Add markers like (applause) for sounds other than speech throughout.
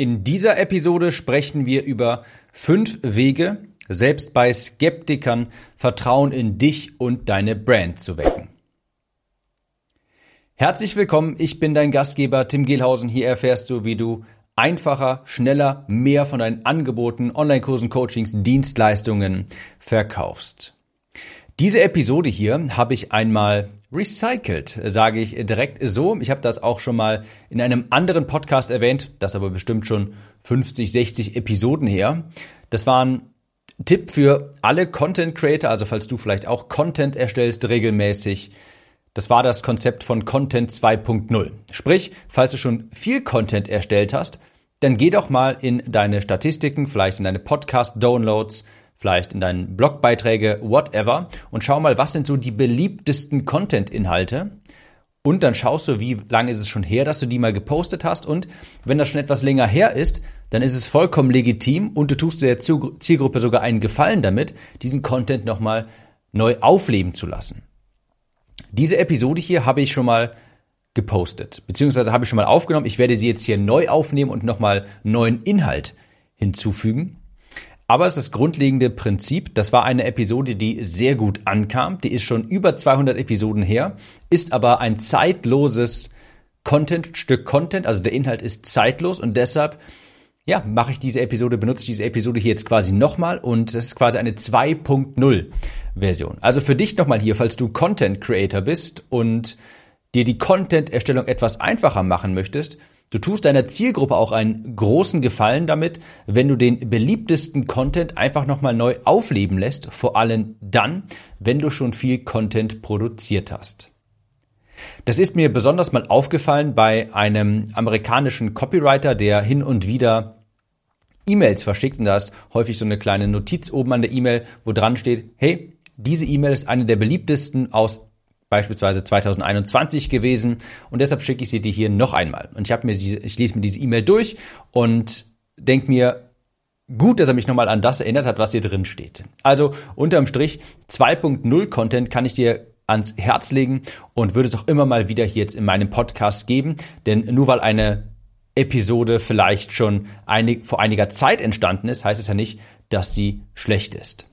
In dieser Episode sprechen wir über fünf Wege, selbst bei Skeptikern Vertrauen in dich und deine Brand zu wecken. Herzlich willkommen, ich bin dein Gastgeber Tim Gehlhausen. Hier erfährst du, wie du einfacher, schneller mehr von deinen Angeboten, Online-Kursen, Coachings, Dienstleistungen verkaufst. Diese Episode hier habe ich einmal recycelt, sage ich direkt so. Ich habe das auch schon mal in einem anderen Podcast erwähnt, das aber bestimmt schon 50, 60 Episoden her. Das war ein Tipp für alle Content Creator, also falls du vielleicht auch Content erstellst regelmäßig. Das war das Konzept von Content 2.0. Sprich, falls du schon viel Content erstellt hast, dann geh doch mal in deine Statistiken, vielleicht in deine Podcast-Downloads, vielleicht in deinen Blogbeiträge, whatever, und schau mal, was sind so die beliebtesten Content-Inhalte. Und dann schaust du, wie lange ist es schon her, dass du die mal gepostet hast. Und wenn das schon etwas länger her ist, dann ist es vollkommen legitim und du tust der Zielgruppe sogar einen Gefallen damit, diesen Content nochmal neu aufleben zu lassen. Diese Episode hier habe ich schon mal gepostet, beziehungsweise habe ich schon mal aufgenommen. Ich werde sie jetzt hier neu aufnehmen und nochmal neuen Inhalt hinzufügen. Aber es ist das grundlegende Prinzip. Das war eine Episode, die sehr gut ankam. Die ist schon über 200 Episoden her, ist aber ein zeitloses Content, Stück Content. Also der Inhalt ist zeitlos und deshalb ja, mache ich diese Episode, benutze diese Episode hier jetzt quasi nochmal und das ist quasi eine 2.0 Version. Also für dich nochmal hier, falls du Content Creator bist und dir die Content-Erstellung etwas einfacher machen möchtest, Du tust deiner Zielgruppe auch einen großen Gefallen damit, wenn du den beliebtesten Content einfach nochmal neu aufleben lässt, vor allem dann, wenn du schon viel Content produziert hast. Das ist mir besonders mal aufgefallen bei einem amerikanischen Copywriter, der hin und wieder E-Mails verschickt und da ist häufig so eine kleine Notiz oben an der E-Mail, wo dran steht, hey, diese E-Mail ist eine der beliebtesten aus beispielsweise 2021 gewesen und deshalb schicke ich sie dir hier noch einmal. Und ich habe mir diese, ich lese mir diese E-Mail durch und denke mir, gut, dass er mich nochmal an das erinnert hat, was hier drin steht. Also unterm Strich 2.0 Content kann ich dir ans Herz legen und würde es auch immer mal wieder hier jetzt in meinem Podcast geben, denn nur weil eine Episode vielleicht schon einig, vor einiger Zeit entstanden ist, heißt es ja nicht, dass sie schlecht ist.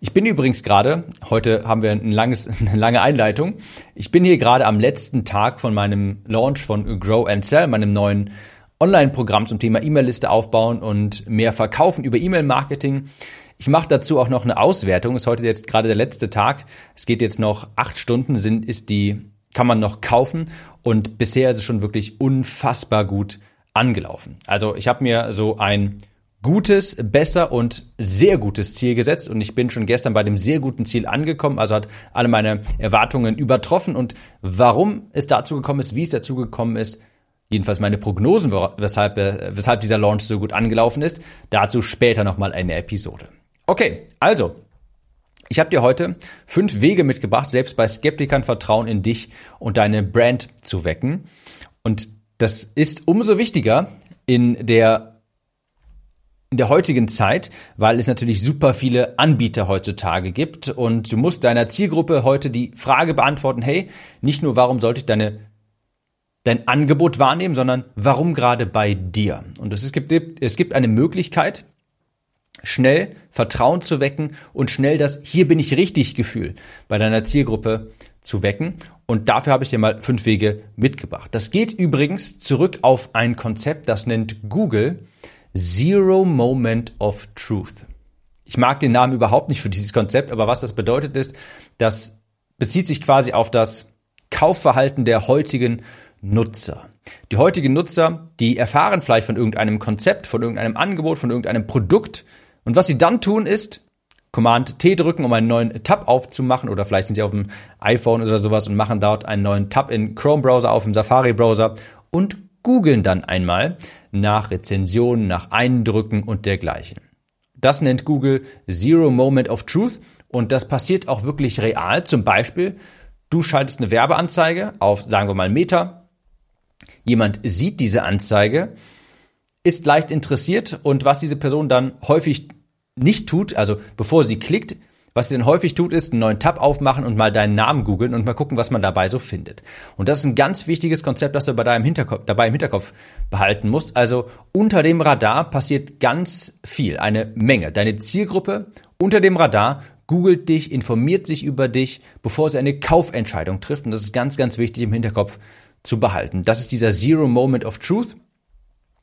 Ich bin übrigens gerade, heute haben wir ein langes, (laughs) eine lange Einleitung. Ich bin hier gerade am letzten Tag von meinem Launch von Grow and Sell, meinem neuen Online-Programm zum Thema E-Mail-Liste aufbauen und mehr verkaufen über E-Mail-Marketing. Ich mache dazu auch noch eine Auswertung. Ist heute jetzt gerade der letzte Tag. Es geht jetzt noch acht Stunden, sind, ist die, kann man noch kaufen. Und bisher ist es schon wirklich unfassbar gut angelaufen. Also ich habe mir so ein gutes, besser und sehr gutes Ziel gesetzt. Und ich bin schon gestern bei dem sehr guten Ziel angekommen, also hat alle meine Erwartungen übertroffen. Und warum es dazu gekommen ist, wie es dazu gekommen ist, jedenfalls meine Prognosen, weshalb, äh, weshalb dieser Launch so gut angelaufen ist, dazu später nochmal eine Episode. Okay, also, ich habe dir heute fünf Wege mitgebracht, selbst bei Skeptikern Vertrauen in dich und deine Brand zu wecken. Und das ist umso wichtiger in der in der heutigen Zeit, weil es natürlich super viele Anbieter heutzutage gibt und du musst deiner Zielgruppe heute die Frage beantworten, hey, nicht nur warum sollte ich deine dein Angebot wahrnehmen, sondern warum gerade bei dir? Und es gibt, es gibt eine Möglichkeit, schnell Vertrauen zu wecken und schnell das hier bin ich richtig Gefühl bei deiner Zielgruppe zu wecken. Und dafür habe ich dir mal fünf Wege mitgebracht. Das geht übrigens zurück auf ein Konzept, das nennt Google Zero Moment of Truth. Ich mag den Namen überhaupt nicht für dieses Konzept, aber was das bedeutet ist, das bezieht sich quasi auf das Kaufverhalten der heutigen Nutzer. Die heutigen Nutzer, die erfahren vielleicht von irgendeinem Konzept, von irgendeinem Angebot, von irgendeinem Produkt. Und was sie dann tun ist, Command T drücken, um einen neuen Tab aufzumachen oder vielleicht sind sie auf dem iPhone oder sowas und machen dort einen neuen Tab in Chrome Browser auf, im Safari Browser und googeln dann einmal nach Rezensionen, nach Eindrücken und dergleichen. Das nennt Google Zero Moment of Truth und das passiert auch wirklich real. Zum Beispiel, du schaltest eine Werbeanzeige auf, sagen wir mal, Meta. Jemand sieht diese Anzeige, ist leicht interessiert und was diese Person dann häufig nicht tut, also bevor sie klickt, Was sie dann häufig tut, ist einen neuen Tab aufmachen und mal deinen Namen googeln und mal gucken, was man dabei so findet. Und das ist ein ganz wichtiges Konzept, das du bei deinem Hinterkopf, dabei im Hinterkopf behalten musst. Also unter dem Radar passiert ganz viel, eine Menge. Deine Zielgruppe unter dem Radar googelt dich, informiert sich über dich, bevor sie eine Kaufentscheidung trifft. Und das ist ganz, ganz wichtig im Hinterkopf zu behalten. Das ist dieser Zero Moment of Truth.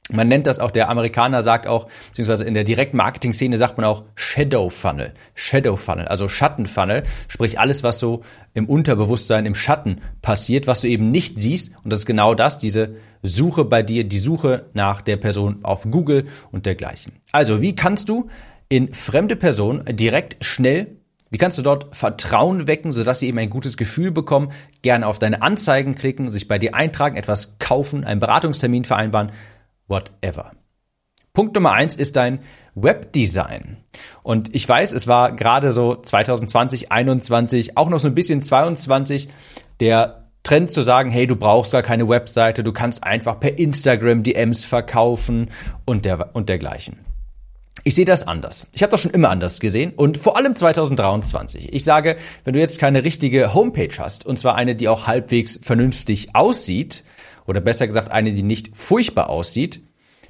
Man nennt das auch, der Amerikaner sagt auch, beziehungsweise in der Direktmarketing-Szene sagt man auch Shadow Funnel. Shadow Funnel, also Schattenfunnel, sprich alles, was so im Unterbewusstsein, im Schatten passiert, was du eben nicht siehst. Und das ist genau das, diese Suche bei dir, die Suche nach der Person auf Google und dergleichen. Also, wie kannst du in fremde Personen direkt schnell wie kannst du dort Vertrauen wecken, sodass sie eben ein gutes Gefühl bekommen, gerne auf deine Anzeigen klicken, sich bei dir eintragen, etwas kaufen, einen Beratungstermin vereinbaren, whatever. Punkt Nummer eins ist dein Webdesign. Und ich weiß, es war gerade so 2020, 21, auch noch so ein bisschen 22 der Trend zu sagen, hey, du brauchst gar keine Webseite, du kannst einfach per Instagram DMs verkaufen und, der, und dergleichen. Ich sehe das anders. Ich habe das schon immer anders gesehen und vor allem 2023. Ich sage, wenn du jetzt keine richtige Homepage hast, und zwar eine, die auch halbwegs vernünftig aussieht, oder besser gesagt eine, die nicht furchtbar aussieht.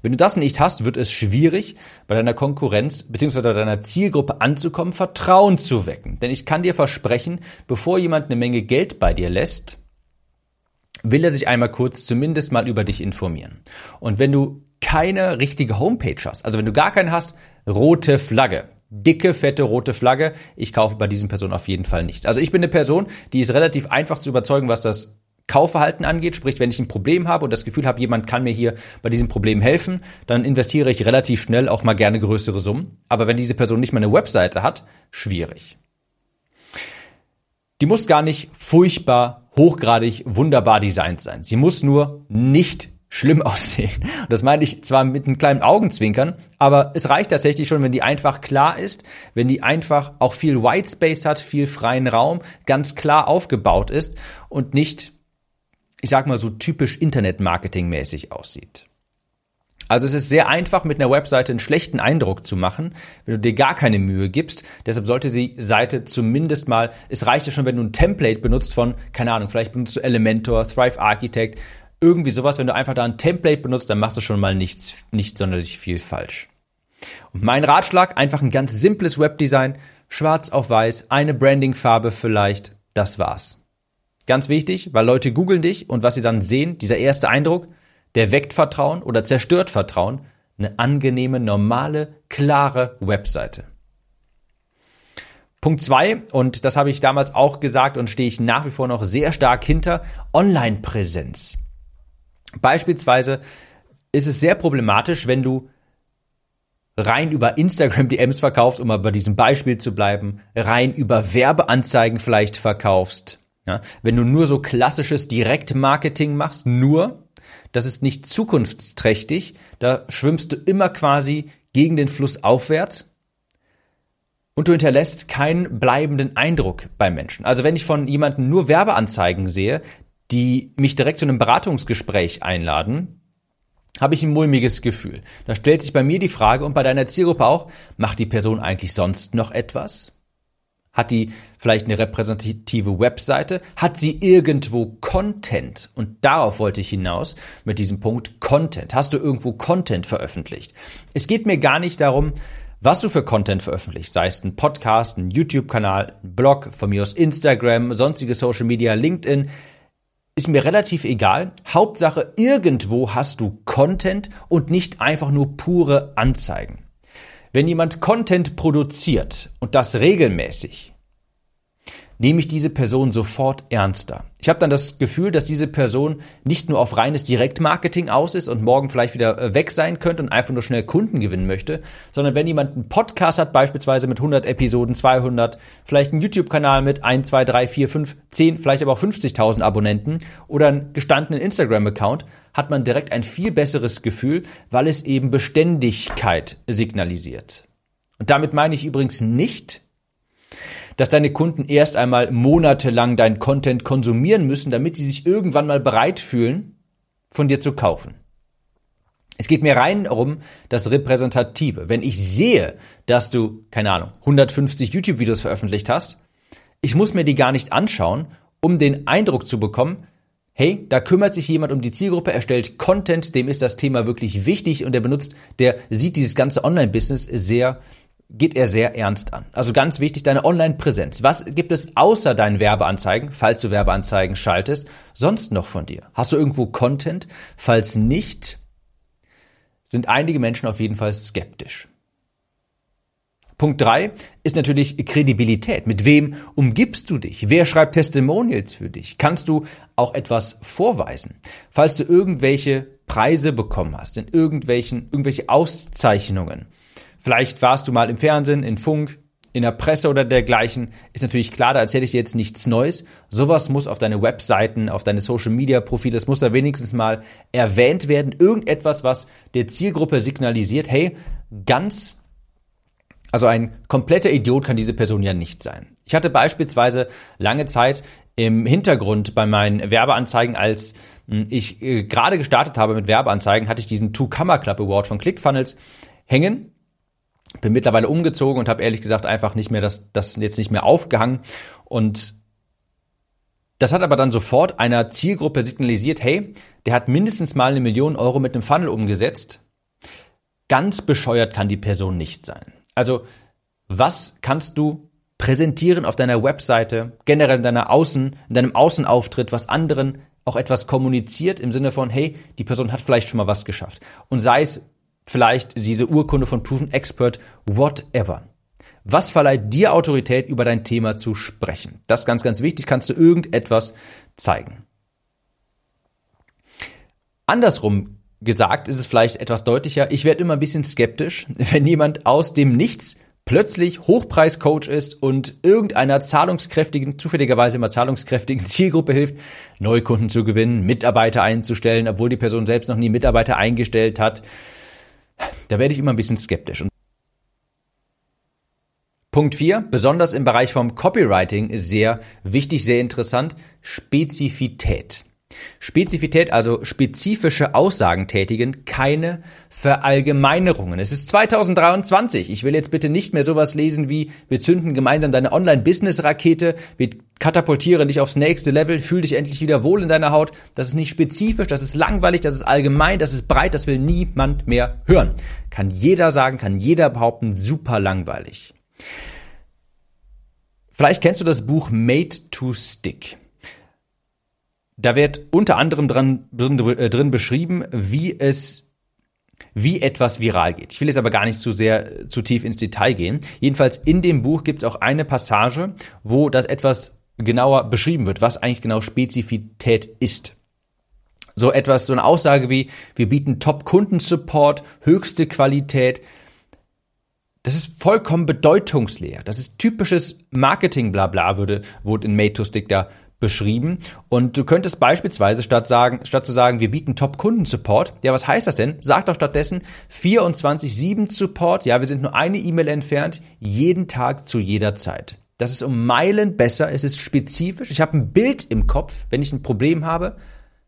Wenn du das nicht hast, wird es schwierig, bei deiner Konkurrenz bzw. deiner Zielgruppe anzukommen, Vertrauen zu wecken. Denn ich kann dir versprechen, bevor jemand eine Menge Geld bei dir lässt, will er sich einmal kurz zumindest mal über dich informieren. Und wenn du keine richtige Homepage hast, also wenn du gar keine hast, rote Flagge. Dicke, fette, rote Flagge. Ich kaufe bei diesen Personen auf jeden Fall nichts. Also ich bin eine Person, die ist relativ einfach zu überzeugen, was das Kaufverhalten angeht, sprich, wenn ich ein Problem habe und das Gefühl habe, jemand kann mir hier bei diesem Problem helfen, dann investiere ich relativ schnell auch mal gerne größere Summen. Aber wenn diese Person nicht mal eine Webseite hat, schwierig. Die muss gar nicht furchtbar, hochgradig, wunderbar designt sein. Sie muss nur nicht schlimm (laughs) aussehen. Und das meine ich zwar mit einem kleinen Augenzwinkern, aber es reicht tatsächlich schon, wenn die einfach klar ist, wenn die einfach auch viel Whitespace hat, viel freien Raum, ganz klar aufgebaut ist und nicht ich sag mal so typisch Internet-Marketing-mäßig aussieht. Also es ist sehr einfach, mit einer Webseite einen schlechten Eindruck zu machen, wenn du dir gar keine Mühe gibst. Deshalb sollte die Seite zumindest mal, es reicht ja schon, wenn du ein Template benutzt von, keine Ahnung, vielleicht benutzt du Elementor, Thrive Architect, irgendwie sowas. Wenn du einfach da ein Template benutzt, dann machst du schon mal nichts, nicht sonderlich viel falsch. Und mein Ratschlag, einfach ein ganz simples Webdesign, schwarz auf weiß, eine Brandingfarbe vielleicht, das war's. Ganz wichtig, weil Leute googeln dich und was sie dann sehen, dieser erste Eindruck, der weckt Vertrauen oder zerstört Vertrauen. Eine angenehme, normale, klare Webseite. Punkt zwei und das habe ich damals auch gesagt und stehe ich nach wie vor noch sehr stark hinter, Online-Präsenz. Beispielsweise ist es sehr problematisch, wenn du rein über Instagram DMs verkaufst, um mal bei diesem Beispiel zu bleiben, rein über Werbeanzeigen vielleicht verkaufst, ja, wenn du nur so klassisches Direktmarketing machst, nur, das ist nicht zukunftsträchtig, da schwimmst du immer quasi gegen den Fluss aufwärts und du hinterlässt keinen bleibenden Eindruck beim Menschen. Also wenn ich von jemandem nur Werbeanzeigen sehe, die mich direkt zu einem Beratungsgespräch einladen, habe ich ein mulmiges Gefühl. Da stellt sich bei mir die Frage und bei deiner Zielgruppe auch, macht die Person eigentlich sonst noch etwas? Hat die vielleicht eine repräsentative Webseite? Hat sie irgendwo Content? Und darauf wollte ich hinaus mit diesem Punkt Content. Hast du irgendwo Content veröffentlicht? Es geht mir gar nicht darum, was du für Content veröffentlichst, sei es ein Podcast, ein YouTube-Kanal, ein Blog, von mir aus Instagram, sonstige Social Media, LinkedIn, ist mir relativ egal. Hauptsache, irgendwo hast du Content und nicht einfach nur pure Anzeigen. Wenn jemand Content produziert und das regelmäßig, nehme ich diese Person sofort ernster. Ich habe dann das Gefühl, dass diese Person nicht nur auf reines Direktmarketing aus ist und morgen vielleicht wieder äh, weg sein könnte und einfach nur schnell Kunden gewinnen möchte, sondern wenn jemand einen Podcast hat, beispielsweise mit 100 Episoden, 200, vielleicht einen YouTube-Kanal mit 1, 2, 3, 4, 5, 10, vielleicht aber auch 50.000 Abonnenten oder einen gestandenen Instagram-Account, hat man direkt ein viel besseres Gefühl, weil es eben Beständigkeit signalisiert. Und damit meine ich übrigens nicht, dass deine Kunden erst einmal monatelang deinen Content konsumieren müssen, damit sie sich irgendwann mal bereit fühlen, von dir zu kaufen. Es geht mir rein um das Repräsentative. Wenn ich sehe, dass du, keine Ahnung, 150 YouTube-Videos veröffentlicht hast, ich muss mir die gar nicht anschauen, um den Eindruck zu bekommen, hey, da kümmert sich jemand um die Zielgruppe, er stellt Content, dem ist das Thema wirklich wichtig und der benutzt, der sieht dieses ganze Online-Business sehr, geht er sehr ernst an. Also ganz wichtig, deine Online-Präsenz. Was gibt es außer deinen Werbeanzeigen, falls du Werbeanzeigen schaltest, sonst noch von dir? Hast du irgendwo Content? Falls nicht, sind einige Menschen auf jeden Fall skeptisch. Punkt drei ist natürlich Kredibilität. Mit wem umgibst du dich? Wer schreibt Testimonials für dich? Kannst du auch etwas vorweisen? Falls du irgendwelche Preise bekommen hast, in irgendwelchen, irgendwelche Auszeichnungen. Vielleicht warst du mal im Fernsehen, in Funk, in der Presse oder dergleichen, ist natürlich klar, da erzähle ich dir jetzt nichts Neues. Sowas muss auf deine Webseiten, auf deine Social Media Profile, das muss da wenigstens mal erwähnt werden. Irgendetwas, was der Zielgruppe signalisiert, hey, ganz also ein kompletter Idiot kann diese Person ja nicht sein. Ich hatte beispielsweise lange Zeit im Hintergrund bei meinen Werbeanzeigen, als hm, ich äh, gerade gestartet habe mit Werbeanzeigen, hatte ich diesen Two-Camera Club Award von ClickFunnels hängen. Bin mittlerweile umgezogen und habe ehrlich gesagt einfach nicht mehr das, das jetzt nicht mehr aufgehangen. Und das hat aber dann sofort einer Zielgruppe signalisiert, hey, der hat mindestens mal eine Million Euro mit einem Funnel umgesetzt. Ganz bescheuert kann die Person nicht sein. Also, was kannst du präsentieren auf deiner Webseite, generell in deiner Außen, in deinem Außenauftritt, was anderen auch etwas kommuniziert im Sinne von, hey, die Person hat vielleicht schon mal was geschafft. Und sei es vielleicht diese Urkunde von Proven Expert, whatever. Was verleiht dir Autorität, über dein Thema zu sprechen? Das ist ganz, ganz wichtig. Kannst du irgendetwas zeigen? Andersrum gesagt ist es vielleicht etwas deutlicher. Ich werde immer ein bisschen skeptisch, (laughs) wenn jemand aus dem Nichts plötzlich Hochpreiscoach ist und irgendeiner zahlungskräftigen, zufälligerweise immer zahlungskräftigen (laughs) Zielgruppe hilft, Neukunden zu gewinnen, Mitarbeiter einzustellen, obwohl die Person selbst noch nie Mitarbeiter eingestellt hat. Da werde ich immer ein bisschen skeptisch. Punkt 4, besonders im Bereich vom Copywriting ist sehr wichtig, sehr interessant, Spezifität. Spezifität, also spezifische Aussagen tätigen, keine Verallgemeinerungen. Es ist 2023. Ich will jetzt bitte nicht mehr sowas lesen wie, wir zünden gemeinsam deine Online-Business-Rakete, wir katapultieren dich aufs nächste Level, fühl dich endlich wieder wohl in deiner Haut. Das ist nicht spezifisch, das ist langweilig, das ist allgemein, das ist breit, das will niemand mehr hören. Kann jeder sagen, kann jeder behaupten, super langweilig. Vielleicht kennst du das Buch Made to Stick. Da wird unter anderem dran, drin, äh, drin beschrieben, wie es wie etwas viral geht. Ich will jetzt aber gar nicht zu sehr äh, zu tief ins Detail gehen. Jedenfalls in dem Buch gibt es auch eine Passage, wo das etwas genauer beschrieben wird, was eigentlich genau Spezifität ist. So etwas, so eine Aussage wie, wir bieten Top-Kundensupport, höchste Qualität. Das ist vollkommen bedeutungsleer. Das ist typisches Marketing-Blabla, würde, wurde in Made to Stick da beschrieben. Und du könntest beispielsweise statt sagen, statt zu sagen, wir bieten Top-Kundensupport, ja, was heißt das denn? Sag doch stattdessen 24-7 Support, ja, wir sind nur eine E-Mail entfernt, jeden Tag zu jeder Zeit. Das ist um Meilen besser, es ist spezifisch. Ich habe ein Bild im Kopf, wenn ich ein Problem habe,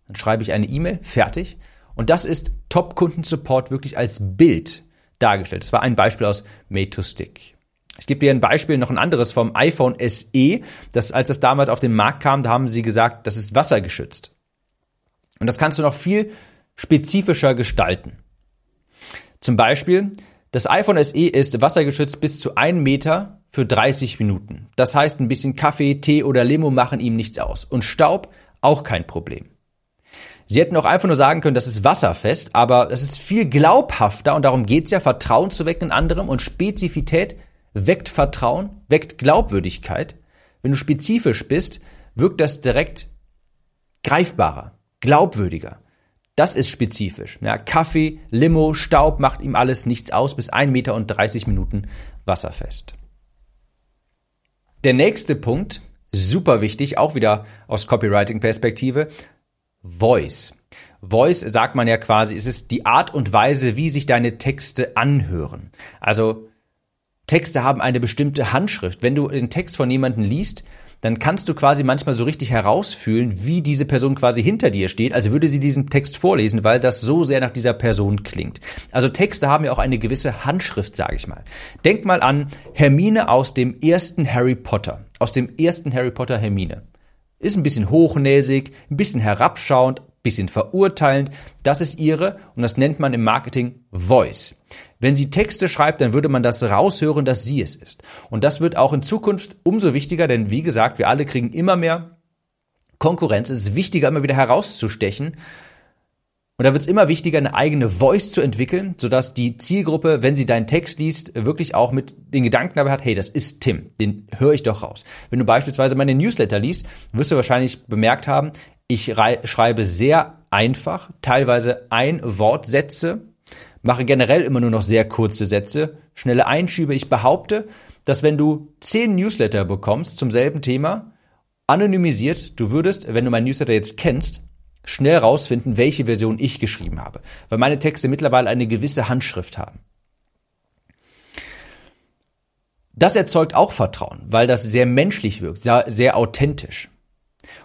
dann schreibe ich eine E-Mail, fertig. Und das ist Top-Kundensupport wirklich als Bild dargestellt. Das war ein Beispiel aus Made to Stick. Ich gebe dir ein Beispiel, noch ein anderes vom iPhone SE. Das, als das damals auf den Markt kam, da haben sie gesagt, das ist wassergeschützt. Und das kannst du noch viel spezifischer gestalten. Zum Beispiel, das iPhone SE ist wassergeschützt bis zu 1 Meter für 30 Minuten. Das heißt, ein bisschen Kaffee, Tee oder Limo machen ihm nichts aus. Und Staub auch kein Problem. Sie hätten auch einfach nur sagen können, das ist wasserfest, aber das ist viel glaubhafter und darum geht's ja, Vertrauen zu wecken in anderem und Spezifität weckt Vertrauen, weckt Glaubwürdigkeit. Wenn du spezifisch bist, wirkt das direkt greifbarer, glaubwürdiger. Das ist spezifisch. Ja, Kaffee, Limo, Staub macht ihm alles nichts aus, bis 1 Meter und 30 Minuten wasserfest. Der nächste Punkt, super wichtig, auch wieder aus Copywriting-Perspektive, Voice. Voice sagt man ja quasi, es ist die Art und Weise, wie sich deine Texte anhören. Also Texte haben eine bestimmte Handschrift. Wenn du den Text von jemandem liest, dann kannst du quasi manchmal so richtig herausfühlen, wie diese Person quasi hinter dir steht, also würde sie diesen Text vorlesen, weil das so sehr nach dieser Person klingt. Also Texte haben ja auch eine gewisse Handschrift, sage ich mal. Denk mal an Hermine aus dem ersten Harry Potter, aus dem ersten Harry Potter Hermine. Ist ein bisschen hochnäsig, ein bisschen herabschauend, bisschen verurteilend. Das ist ihre, und das nennt man im Marketing Voice. Wenn sie Texte schreibt, dann würde man das raushören, dass sie es ist. Und das wird auch in Zukunft umso wichtiger, denn wie gesagt, wir alle kriegen immer mehr Konkurrenz. Es ist wichtiger, immer wieder herauszustechen. Und da wird es immer wichtiger, eine eigene Voice zu entwickeln, sodass die Zielgruppe, wenn sie deinen Text liest, wirklich auch mit den Gedanken dabei hat, hey, das ist Tim, den höre ich doch raus. Wenn du beispielsweise meine Newsletter liest, wirst du wahrscheinlich bemerkt haben, ich schreibe sehr einfach, teilweise ein Wortsätze, mache generell immer nur noch sehr kurze Sätze, schnelle Einschübe. Ich behaupte, dass wenn du zehn Newsletter bekommst zum selben Thema, anonymisiert, du würdest, wenn du meinen Newsletter jetzt kennst, schnell rausfinden, welche Version ich geschrieben habe, weil meine Texte mittlerweile eine gewisse Handschrift haben. Das erzeugt auch Vertrauen, weil das sehr menschlich wirkt, sehr, sehr authentisch.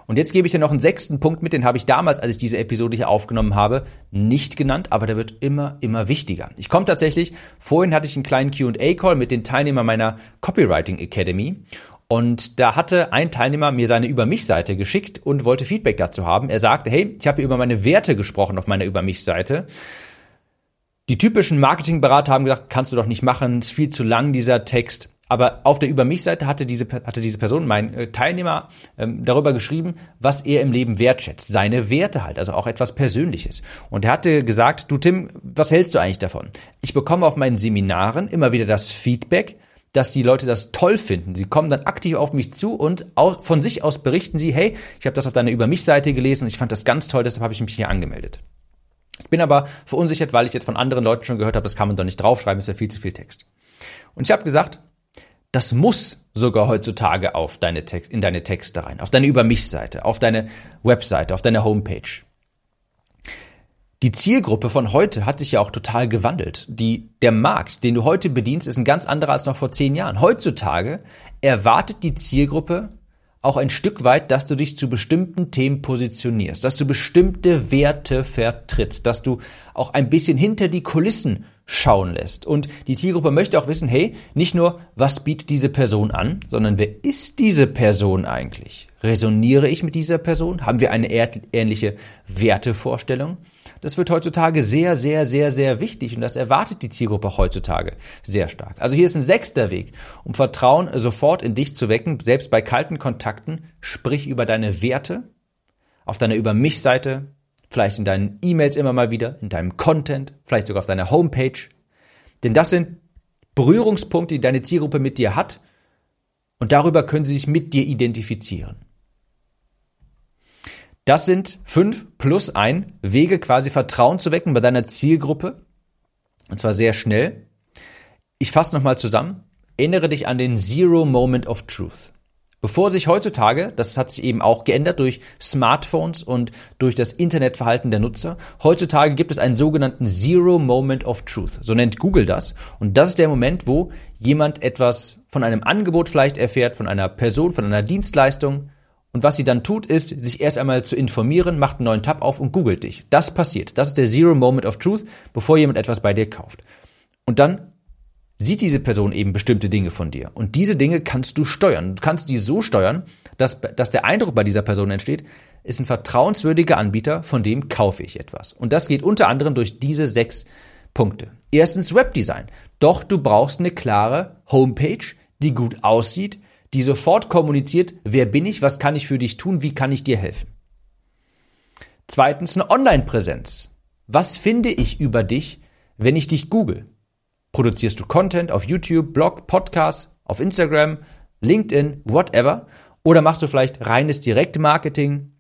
Und jetzt gebe ich dir noch einen sechsten Punkt mit, den habe ich damals, als ich diese Episode hier aufgenommen habe, nicht genannt, aber der wird immer, immer wichtiger. Ich komme tatsächlich, vorhin hatte ich einen kleinen QA-Call mit den Teilnehmern meiner Copywriting Academy und da hatte ein Teilnehmer mir seine Über mich-Seite geschickt und wollte Feedback dazu haben. Er sagte, hey, ich habe über meine Werte gesprochen auf meiner Über mich-Seite. Die typischen Marketingberater haben gesagt, kannst du doch nicht machen, ist viel zu lang dieser Text. Aber auf der Über mich-Seite hatte diese, hatte diese Person, mein äh, Teilnehmer, ähm, darüber geschrieben, was er im Leben wertschätzt. Seine Werte halt, also auch etwas Persönliches. Und er hatte gesagt, du Tim, was hältst du eigentlich davon? Ich bekomme auf meinen Seminaren immer wieder das Feedback, dass die Leute das toll finden. Sie kommen dann aktiv auf mich zu und von sich aus berichten sie, hey, ich habe das auf deiner Über mich-Seite gelesen und ich fand das ganz toll, deshalb habe ich mich hier angemeldet. Ich bin aber verunsichert, weil ich jetzt von anderen Leuten schon gehört habe, das kann man doch nicht draufschreiben, ist ja viel zu viel Text. Und ich habe gesagt, das muss sogar heutzutage auf deine Text, in deine Texte rein, auf deine Über mich Seite, auf deine Webseite, auf deine Homepage. Die Zielgruppe von heute hat sich ja auch total gewandelt. Die, der Markt, den du heute bedienst, ist ein ganz anderer als noch vor zehn Jahren. Heutzutage erwartet die Zielgruppe auch ein Stück weit, dass du dich zu bestimmten Themen positionierst, dass du bestimmte Werte vertrittst, dass du auch ein bisschen hinter die Kulissen schauen lässt. Und die Zielgruppe möchte auch wissen, hey, nicht nur, was bietet diese Person an, sondern wer ist diese Person eigentlich? Resoniere ich mit dieser Person? Haben wir eine ähnliche Wertevorstellung? Das wird heutzutage sehr, sehr, sehr, sehr wichtig und das erwartet die Zielgruppe heutzutage sehr stark. Also hier ist ein sechster Weg, um Vertrauen sofort in dich zu wecken, selbst bei kalten Kontakten. Sprich über deine Werte auf deiner Über mich Seite, vielleicht in deinen E-Mails immer mal wieder, in deinem Content, vielleicht sogar auf deiner Homepage. Denn das sind Berührungspunkte, die deine Zielgruppe mit dir hat und darüber können sie sich mit dir identifizieren. Das sind fünf plus ein Wege, quasi Vertrauen zu wecken bei deiner Zielgruppe. Und zwar sehr schnell. Ich fasse nochmal zusammen. Erinnere dich an den Zero Moment of Truth. Bevor sich heutzutage, das hat sich eben auch geändert durch Smartphones und durch das Internetverhalten der Nutzer, heutzutage gibt es einen sogenannten Zero Moment of Truth. So nennt Google das. Und das ist der Moment, wo jemand etwas von einem Angebot vielleicht erfährt, von einer Person, von einer Dienstleistung. Und was sie dann tut, ist, sich erst einmal zu informieren, macht einen neuen Tab auf und googelt dich. Das passiert. Das ist der Zero Moment of Truth, bevor jemand etwas bei dir kauft. Und dann sieht diese Person eben bestimmte Dinge von dir. Und diese Dinge kannst du steuern. Du kannst die so steuern, dass, dass der Eindruck bei dieser Person entsteht, ist ein vertrauenswürdiger Anbieter, von dem kaufe ich etwas. Und das geht unter anderem durch diese sechs Punkte. Erstens Webdesign. Doch du brauchst eine klare Homepage, die gut aussieht, die sofort kommuniziert, wer bin ich, was kann ich für dich tun, wie kann ich dir helfen. Zweitens eine Online-Präsenz. Was finde ich über dich, wenn ich dich google? Produzierst du Content auf YouTube, Blog, Podcast, auf Instagram, LinkedIn, whatever? Oder machst du vielleicht reines Direktmarketing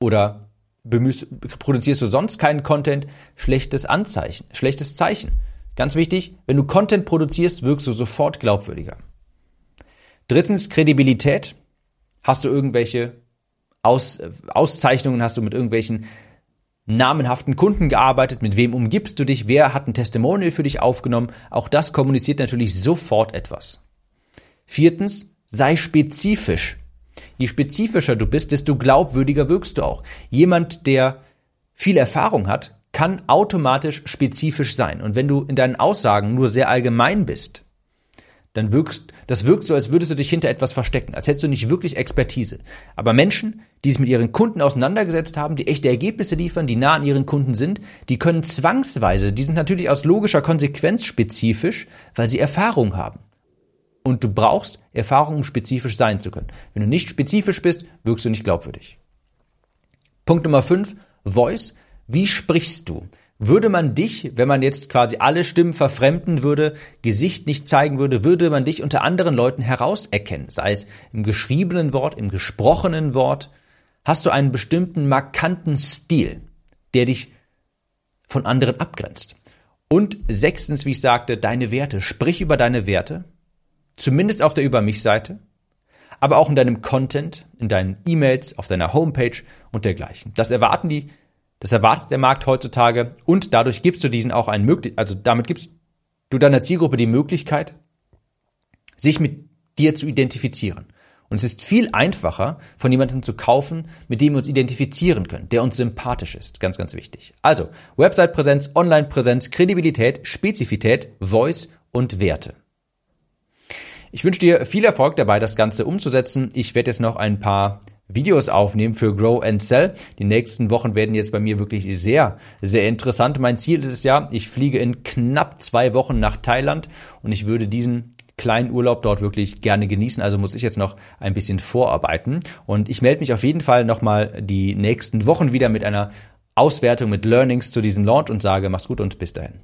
oder bemühst, produzierst du sonst keinen Content? Schlechtes Anzeichen, schlechtes Zeichen. Ganz wichtig, wenn du Content produzierst, wirkst du sofort glaubwürdiger. Drittens, Kredibilität. Hast du irgendwelche Aus, Auszeichnungen, hast du mit irgendwelchen namenhaften Kunden gearbeitet, mit wem umgibst du dich, wer hat ein Testimonial für dich aufgenommen. Auch das kommuniziert natürlich sofort etwas. Viertens, sei spezifisch. Je spezifischer du bist, desto glaubwürdiger wirkst du auch. Jemand, der viel Erfahrung hat, kann automatisch spezifisch sein. Und wenn du in deinen Aussagen nur sehr allgemein bist, dann wirkst, das wirkt so, als würdest du dich hinter etwas verstecken, als hättest du nicht wirklich Expertise. Aber Menschen, die sich mit ihren Kunden auseinandergesetzt haben, die echte Ergebnisse liefern, die nah an ihren Kunden sind, die können zwangsweise, die sind natürlich aus logischer Konsequenz spezifisch, weil sie Erfahrung haben. Und du brauchst Erfahrung, um spezifisch sein zu können. Wenn du nicht spezifisch bist, wirkst du nicht glaubwürdig. Punkt Nummer 5, Voice. Wie sprichst du? Würde man dich, wenn man jetzt quasi alle Stimmen verfremden würde, Gesicht nicht zeigen würde, würde man dich unter anderen Leuten herauserkennen, sei es im geschriebenen Wort, im gesprochenen Wort, hast du einen bestimmten markanten Stil, der dich von anderen abgrenzt. Und sechstens, wie ich sagte, deine Werte. Sprich über deine Werte, zumindest auf der Über mich Seite, aber auch in deinem Content, in deinen E-Mails, auf deiner Homepage und dergleichen. Das erwarten die das erwartet der Markt heutzutage und dadurch gibst du diesen auch einen möglich, also damit gibst du deiner Zielgruppe die Möglichkeit, sich mit dir zu identifizieren. Und es ist viel einfacher, von jemandem zu kaufen, mit dem wir uns identifizieren können, der uns sympathisch ist. Ganz, ganz wichtig. Also, Website-Präsenz, Online-Präsenz, Kredibilität, Spezifität, Voice und Werte. Ich wünsche dir viel Erfolg dabei, das Ganze umzusetzen. Ich werde jetzt noch ein paar Videos aufnehmen für Grow and Sell. Die nächsten Wochen werden jetzt bei mir wirklich sehr, sehr interessant. Mein Ziel ist es ja, ich fliege in knapp zwei Wochen nach Thailand und ich würde diesen kleinen Urlaub dort wirklich gerne genießen. Also muss ich jetzt noch ein bisschen vorarbeiten. Und ich melde mich auf jeden Fall nochmal die nächsten Wochen wieder mit einer Auswertung, mit Learnings zu diesem Launch und sage, mach's gut und bis dahin.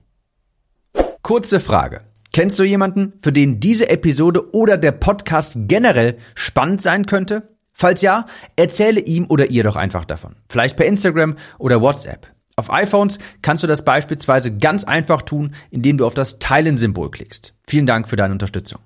Kurze Frage. Kennst du jemanden, für den diese Episode oder der Podcast generell spannend sein könnte? Falls ja, erzähle ihm oder ihr doch einfach davon. Vielleicht per Instagram oder WhatsApp. Auf iPhones kannst du das beispielsweise ganz einfach tun, indem du auf das Teilen-Symbol klickst. Vielen Dank für deine Unterstützung.